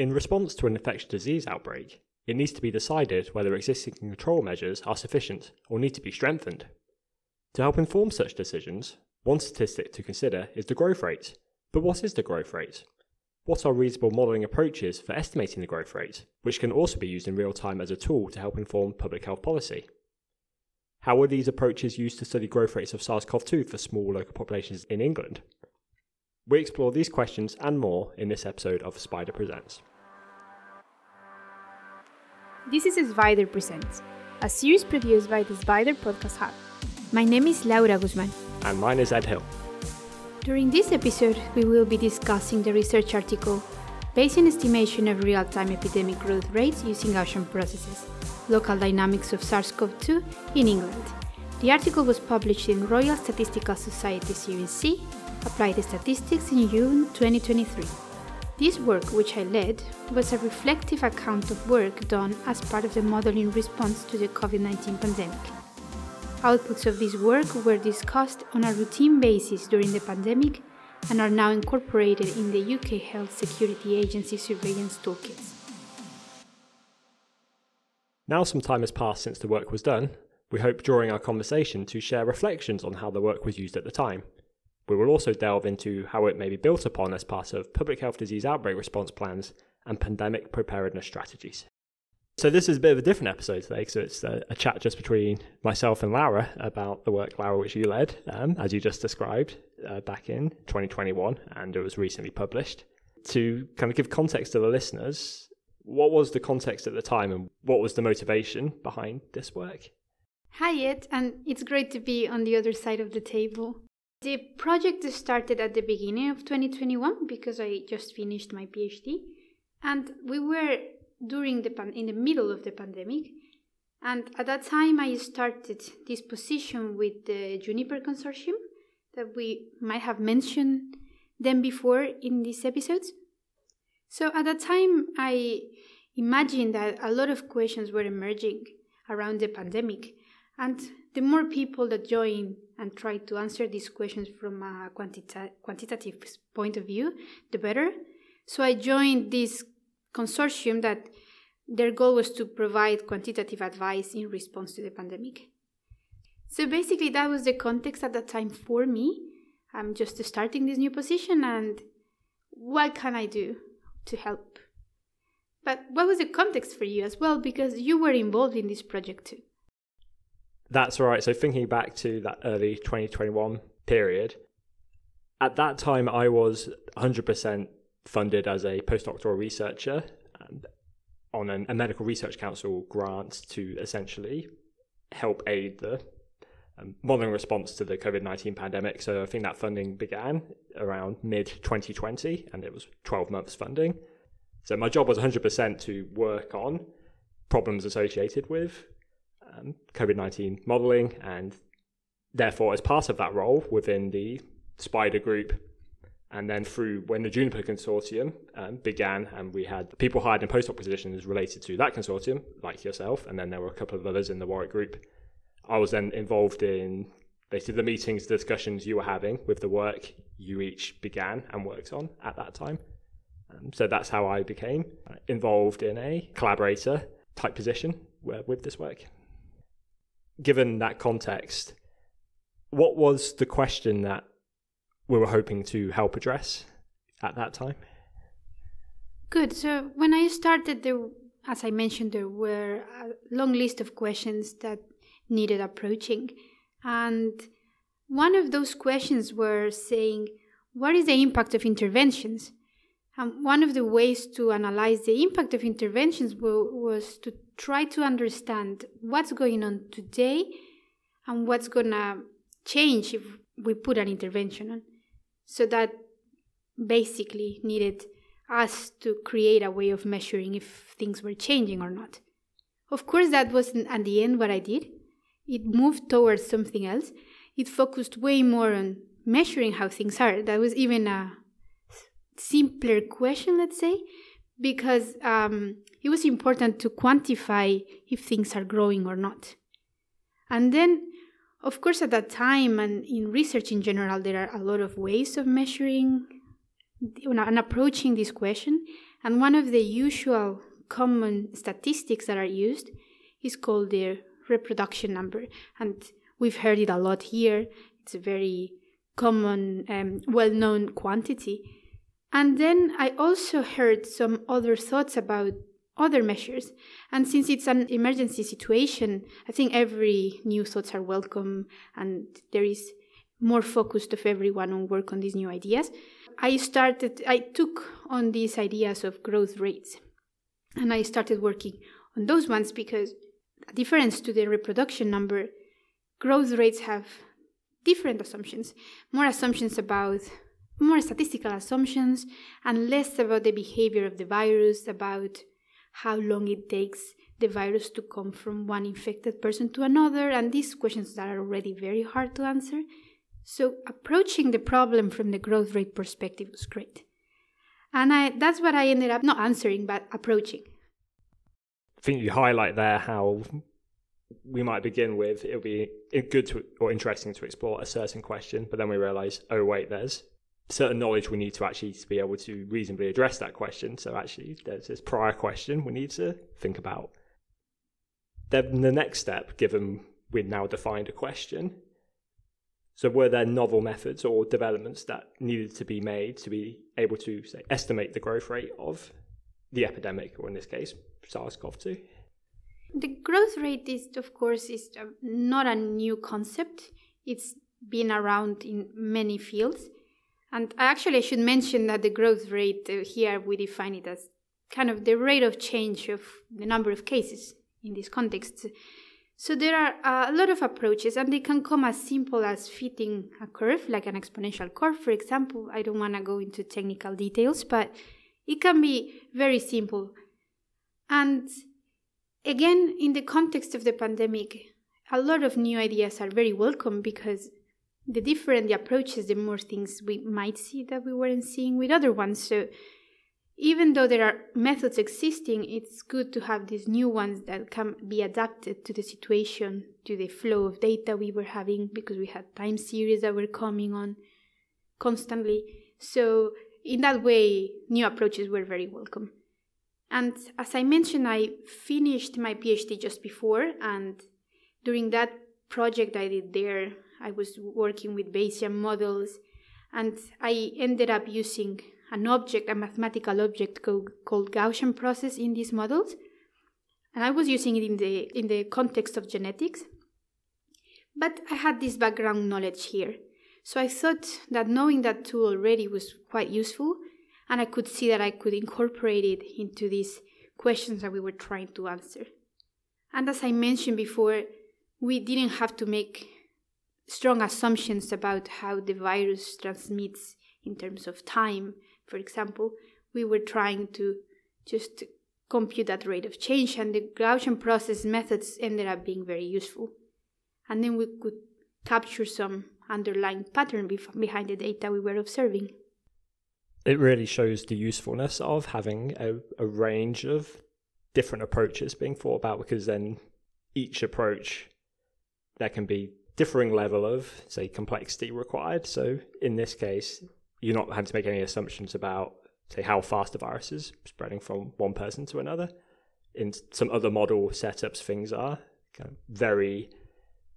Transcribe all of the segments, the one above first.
In response to an infectious disease outbreak, it needs to be decided whether existing control measures are sufficient or need to be strengthened. To help inform such decisions, one statistic to consider is the growth rate. But what is the growth rate? What are reasonable modelling approaches for estimating the growth rate, which can also be used in real time as a tool to help inform public health policy? How were these approaches used to study growth rates of SARS CoV 2 for small local populations in England? We explore these questions and more in this episode of SBIDER Presents. This is SBIDER Presents, a series produced by the SBIDER Podcast Hub. My name is Laura Guzman. And mine is Ed Hill. During this episode, we will be discussing the research article Bayesian Estimation of Real Time Epidemic Growth Rates Using Gaussian Processes Local Dynamics of SARS CoV 2 in England. The article was published in Royal Statistical Society Series C, Applied Statistics in June 2023. This work, which I led, was a reflective account of work done as part of the modeling response to the COVID 19 pandemic. Outputs of this work were discussed on a routine basis during the pandemic and are now incorporated in the UK Health Security Agency surveillance toolkits. Now some time has passed since the work was done, we hope during our conversation to share reflections on how the work was used at the time. We will also delve into how it may be built upon as part of public health disease outbreak response plans and pandemic preparedness strategies. So this is a bit of a different episode today, so it's a, a, chat just between myself and Laura about the work, Laura, which you led, um, as you just described, uh, back in 2021, and it was recently published. To kind of give context to the listeners, what was the context at the time, and what was the motivation behind this work? Hi, Ed, and it's great to be on the other side of the table. The project started at the beginning of 2021 because I just finished my PhD, and we were during the pan- in the middle of the pandemic. And at that time, I started this position with the Juniper Consortium that we might have mentioned them before in these episodes. So at that time, I imagined that a lot of questions were emerging around the pandemic. And the more people that join and try to answer these questions from a quantita- quantitative point of view, the better. So I joined this consortium that their goal was to provide quantitative advice in response to the pandemic. So basically, that was the context at that time for me. I'm just starting this new position, and what can I do to help? But what was the context for you as well? Because you were involved in this project too. That's right. So, thinking back to that early 2021 period, at that time I was 100% funded as a postdoctoral researcher on an, a medical research council grant to essentially help aid the um, modelling response to the COVID 19 pandemic. So I think that funding began around mid 2020 and it was 12 months funding. So my job was 100% to work on problems associated with um, COVID 19 modelling and therefore, as part of that role within the SBIDER group, and then through when the Juniper Consortium um, began, and we had people hired in postdoc positions related to that consortium, like yourself, and then there were a couple of others in the Warwick group. I was then involved in basically the meetings, the discussions you were having with the work you each began and worked on at that time. Um, so that's how I became involved in a collaborator type position with this work. Given that context, what was the question that we were hoping to help address at that time. Good. So when I started, there, as I mentioned, there were a long list of questions that needed approaching, and one of those questions were saying, "What is the impact of interventions?" And one of the ways to analyze the impact of interventions was to try to understand what's going on today and what's gonna change if we put an intervention on. So that basically needed us to create a way of measuring if things were changing or not. Of course, that wasn't at the end what I did. It moved towards something else. It focused way more on measuring how things are. That was even a simpler question, let's say, because um, it was important to quantify if things are growing or not. And then of course, at that time and in research in general, there are a lot of ways of measuring and approaching this question. And one of the usual common statistics that are used is called the reproduction number. And we've heard it a lot here. It's a very common, um, well known quantity. And then I also heard some other thoughts about other measures. And since it's an emergency situation, I think every new thoughts are welcome and there is more focused of everyone on work on these new ideas. I started, I took on these ideas of growth rates and I started working on those ones because, a difference to the reproduction number, growth rates have different assumptions, more assumptions about more statistical assumptions and less about the behavior of the virus, about how long it takes the virus to come from one infected person to another, and these questions that are already very hard to answer. So, approaching the problem from the growth rate perspective was great. And I, that's what I ended up not answering, but approaching. I think you highlight there how we might begin with it would be good to, or interesting to explore a certain question, but then we realize, oh, wait, there's certain knowledge we need to actually to be able to reasonably address that question. So actually, there's this prior question we need to think about. Then the next step, given we've now defined a question, so were there novel methods or developments that needed to be made to be able to say estimate the growth rate of the epidemic, or in this case, SARS-CoV-2? The growth rate is, of course, is uh, not a new concept. It's been around in many fields. And actually, I should mention that the growth rate uh, here we define it as kind of the rate of change of the number of cases in this context. So there are a lot of approaches, and they can come as simple as fitting a curve, like an exponential curve, for example. I don't want to go into technical details, but it can be very simple. And again, in the context of the pandemic, a lot of new ideas are very welcome because the different the approaches, the more things we might see that we weren't seeing with other ones. So even though there are methods existing, it's good to have these new ones that can be adapted to the situation, to the flow of data we were having, because we had time series that were coming on constantly. So in that way, new approaches were very welcome. And as I mentioned, I finished my PhD just before, and during that project I did there, I was working with Bayesian models, and I ended up using an object, a mathematical object called, Gaussian process in these models. And I was using it in the in the context of genetics. But I had this background knowledge here. So I thought that knowing that tool already was quite useful, and I could see that I could incorporate it into these questions that we were trying to answer. And as I mentioned before, we didn't have to make strong assumptions about how the virus transmits in terms of time. For example, we were trying to just compute that rate of change, and the Gaussian process methods ended up being very useful. And then we could capture some underlying pattern behind the data we were observing. It really shows the usefulness of having a, a range of different approaches being thought about because then each approach there can be differing level of, say, complexity required. So in this case, you're not having to make any assumptions about, say, how fast the virus is spreading from one person to another. In some other model setups, things are kind of very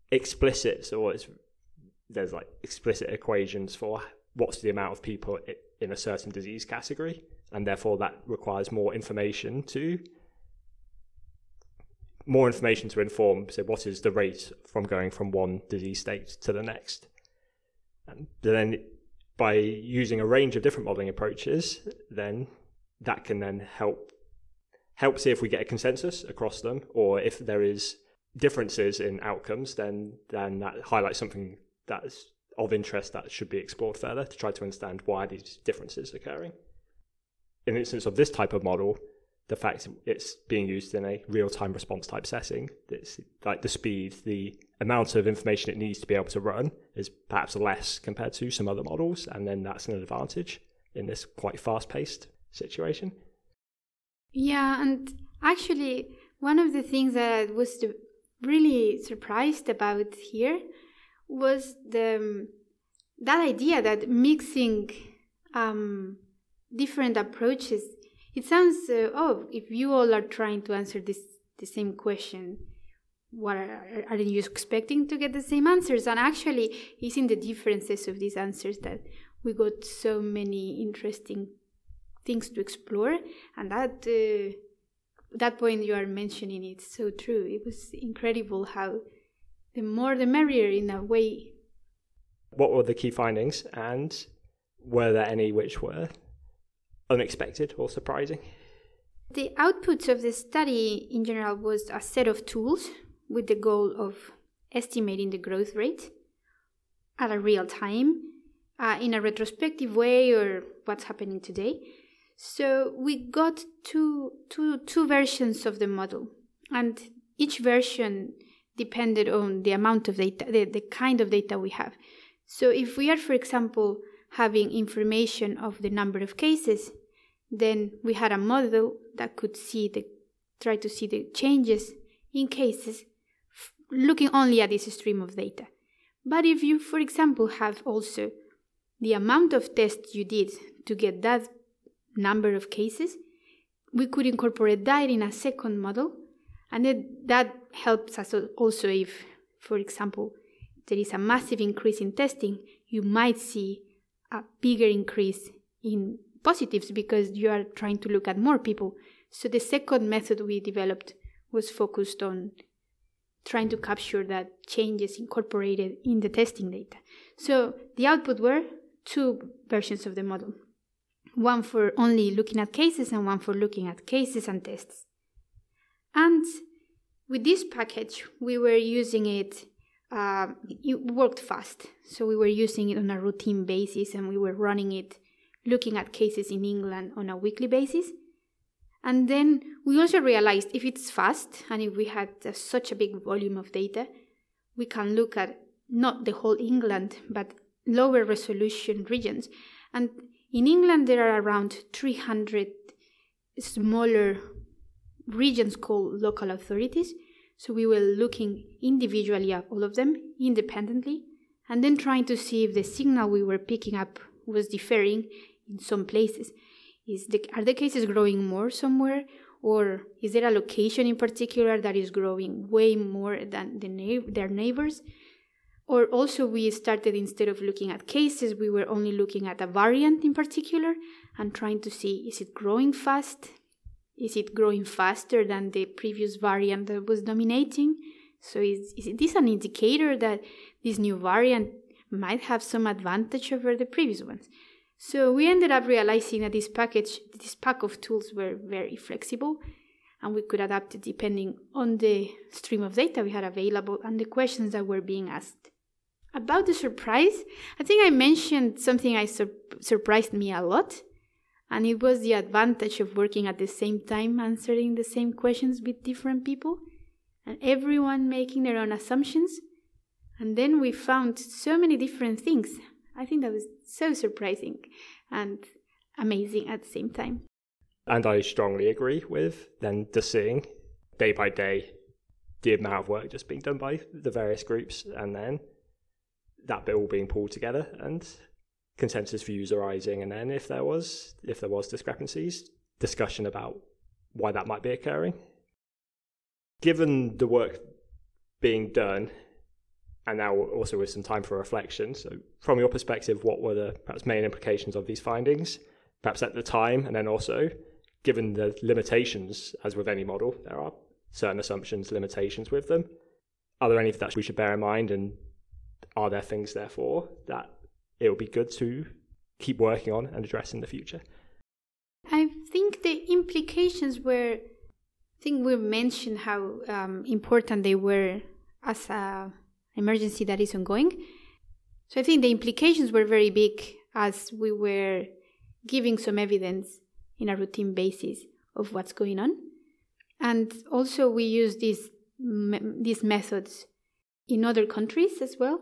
explicit. So it's, there's like explicit equations for what's the amount of people in a certain disease category, and therefore that requires more information to more information to inform so what is the rate from going from one disease state to the next? And then by using a range of different modeling approaches then that can then help help see if we get a consensus across them or if there is differences in outcomes then then that highlights something that's of interest that should be explored further to try to understand why these differences are occurring. In the instance of this type of model the fact it's being used in a real time response type setting, it's like the speed, the amount of information it needs to be able to run is perhaps less compared to some other models, and then that's an advantage in this quite fast paced situation. Yeah, and actually, one of the things that I was really surprised about here was the um, that idea that mixing um, different approaches it sounds uh, oh if you all are trying to answer this the same question what are, are you expecting to get the same answers? And actually it's in the differences of these answers that we got so many interesting things to explore. And that uh, that point you are mentioning it's so true. It was incredible how the more the merrier in a way. What were the key findings and were there any which were unexpected or surprising the outputs of the study in general was a set of tools with the goal of estimating the growth rate at a real time uh, in a retrospective way or what's happening today. So we got two, two, two versions of the model, and each version depended on the amount of data, the, the kind of data we have. So if we are, for example, having information of the number of cases, then we had a model that could see the try to see the changes in cases looking only at this stream of data. But if you, for example, have also the amount of tests you did to get that number of cases, we could incorporate that in a second model. And that helps us also if, for example, there is a massive increase in testing, you might see a bigger increase in positives because you are trying to look at more people. So the second method we developed was focused on trying to capture that changes incorporated in the testing data. So the output were two versions of the model one for only looking at cases and one for looking at cases and tests. And with this package, we were using it, uh, it worked fast. So we were using it on a routine basis and we were running it looking at cases in England on a weekly basis. And then we also realized if it's fast and if we had uh, such a big volume of data, we can look at not the whole England, but lower resolution regions. And in England, there are around 300 smaller regions called local authorities. So we were looking individually at all of them independently and then trying to see if the signal we were picking up was differing in some places. Is the, are the cases growing more somewhere, or is there a location in particular that is growing way more than the na- their neighbors? Or also, we started instead of looking at cases, we were only looking at a variant in particular and trying to see is it growing fast? Is it growing faster than the previous variant that was dominating? So, is, is this an indicator that this new variant might have some advantage over the previous ones? So we ended up realizing that this package, this pack of tools were very flexible and we could adapt it depending on the stream of data we had available and the questions that were being asked. About the surprise, I think I mentioned something I sur- surprised me a lot, and it was the advantage of working at the same time answering the same questions with different people and everyone making their own assumptions. And then we found so many different things I think that was so surprising and amazing at the same time. And I strongly agree with then just seeing day by day the amount of work just being done by the various groups and then that bit all being pulled together and consensus views arising and then if there was if there was discrepancies discussion about why that might be occurring given the work being done and now also with some time for reflection. So, from your perspective, what were the perhaps main implications of these findings, perhaps at the time, and then also, given the limitations, as with any model, there are certain assumptions, limitations with them. Are there any that we should bear in mind, and are there things, therefore, that it would be good to keep working on and address in the future? I think the implications were, I think we mentioned how um, important they were as a emergency that is ongoing. So I think the implications were very big as we were giving some evidence in a routine basis of what's going on. And also we use these these methods in other countries as well.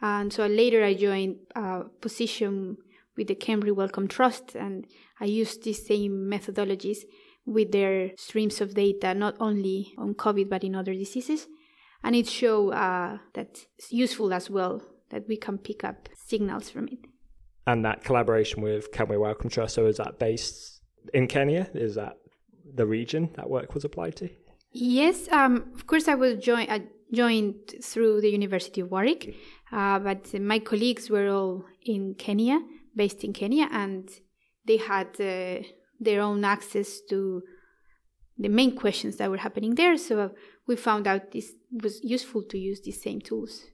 And so later I joined a position with the KEMRI Wellcome Trust and I used these same methodologies with their streams of data, not only on COVID but in other diseases and it show uh, that it's useful as well that we can pick up signals from it. And that collaboration with KEMRI Wellcome Trust, so is that based in Kenya? Is that the region that work was applied to? Yes, um, of course, I was joined. I joined through the University of Warwick, uh, but my colleagues were all in Kenya, based in Kenya, and they had uh, their own access to the main questions that were happening there. So we found out this was useful to use these same tools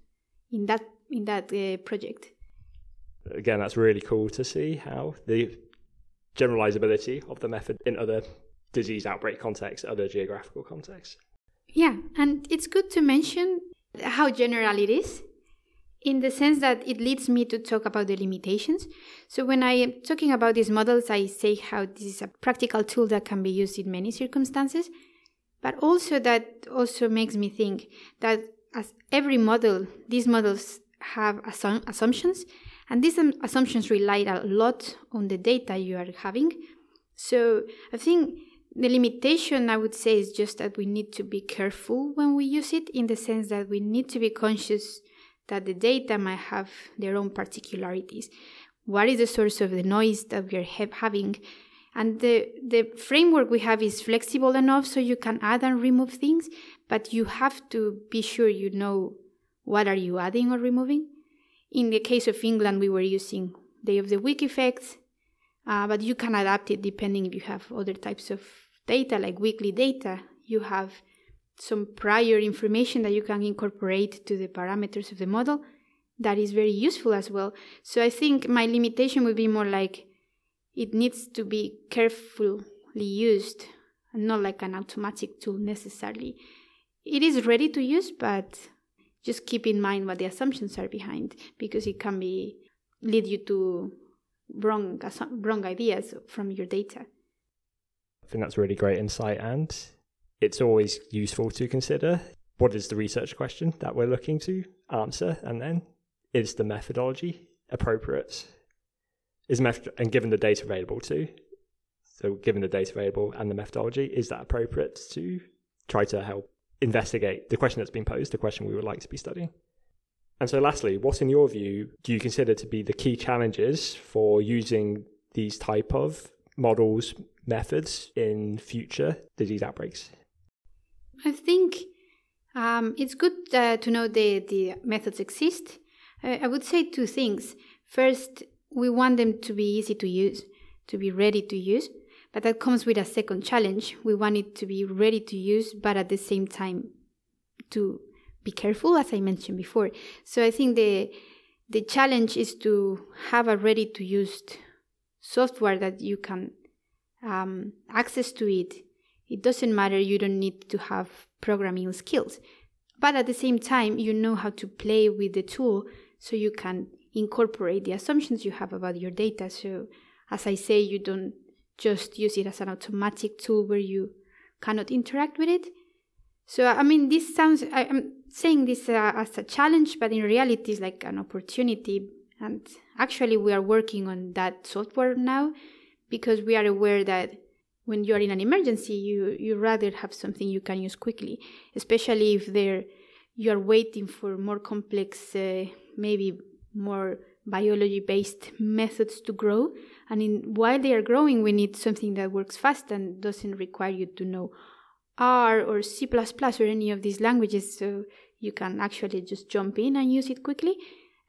in that in that uh, project. Again, that's really cool to see how the generalizability of the method in other disease outbreak contexts, other geographical contexts. Yeah, and it's good to mention how general it is in the sense that it leads me to talk about the limitations. So when I am talking about these models, I say how this is a practical tool that can be used in many circumstances, but also that also makes me think that as every model, these models have assum- assumptions, and these assumptions rely a lot on the data you are having. So I think the limitation I would say is just that we need to be careful when we use it in the sense that we need to be conscious that the data might have their own particularities. What is the source of the noise that we are ha- having? And the, the framework we have is flexible enough so you can add and remove things, but you have to be sure you know what are you adding or removing. In the case of England, we were using day of the week effects, uh, but you can adapt it depending if you have other types of data like weekly data. You have some prior information that you can incorporate to the parameters of the model that is very useful as well. So I think my limitation would be more like it needs to be carefully used not like an automatic tool necessarily. It is ready to use, but just keep in mind what the assumptions are behind because it can be lead you to wrong wrong ideas from your data. I think that's really great insight and it's always useful to consider what is the research question that we're looking to answer, and then is the methodology appropriate? Is method and given the data available too? So, given the data available and the methodology, is that appropriate to try to help investigate the question that's been posed, the question we would like to be studying? And so, lastly, what, in your view, do you consider to be the key challenges for using these type of models, methods in future disease outbreaks? I think um, it's good uh, to know the, the methods exist. Uh, I would say two things. First, we want them to be easy to use, to be ready to use, but that comes with a second challenge. We want it to be ready to use, but at the same time to be careful, as I mentioned before. So I think the the challenge is to have a ready to use software that you can um, access to it it doesn't matter, you don't need to have programming skills. But at the same time, you know how to play with the tool so you can incorporate the assumptions you have about your data. So, as I say, you don't just use it as an automatic tool where you cannot interact with it. So, I mean, this sounds, I, am saying this uh, as a challenge, but in reality, it's like an opportunity. And actually, we are working on that software now because we are aware that when you're in an emergency, you you rather have something you can use quickly, especially if they're you are waiting for more complex, uh, maybe more biology-based methods to grow. And in, while they are growing, we need something that works fast and doesn't require you to know R or C++ or any of these languages, so you can actually just jump in and use it quickly.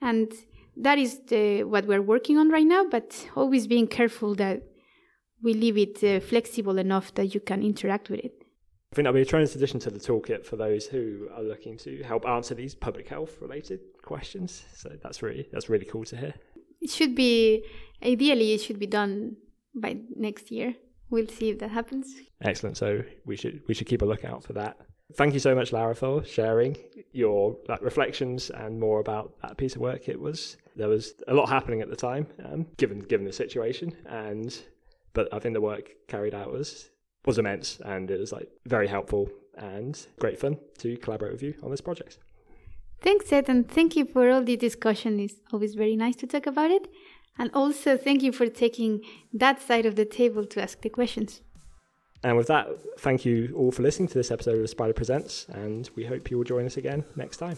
And that is the, what we're working on right now, but always being careful that we leave it uh, flexible enough that you can interact with it. I think that'll be a tremendous addition to the toolkit for those who are looking to help answer these public health related questions. So that's really that's really cool to hear. It should be ideally it should be done by next year. We'll see if that happens. Excellent. So we should we should keep a lookout for that. Thank you so much, Lara, for sharing your like, reflections and more about that piece of work. It was there was a lot happening at the time, um, given given the situation, and but I think the work carried out was was immense and it was like very helpful and great fun to collaborate with you on this project. Thanks, Ed, and thank you for all the discussion. It's always very nice to talk about it. And also, thank you for taking that side of the table to ask the questions. And with that, thank you all for listening to this episode of SBIDER Presents, and we hope you will join us again next time.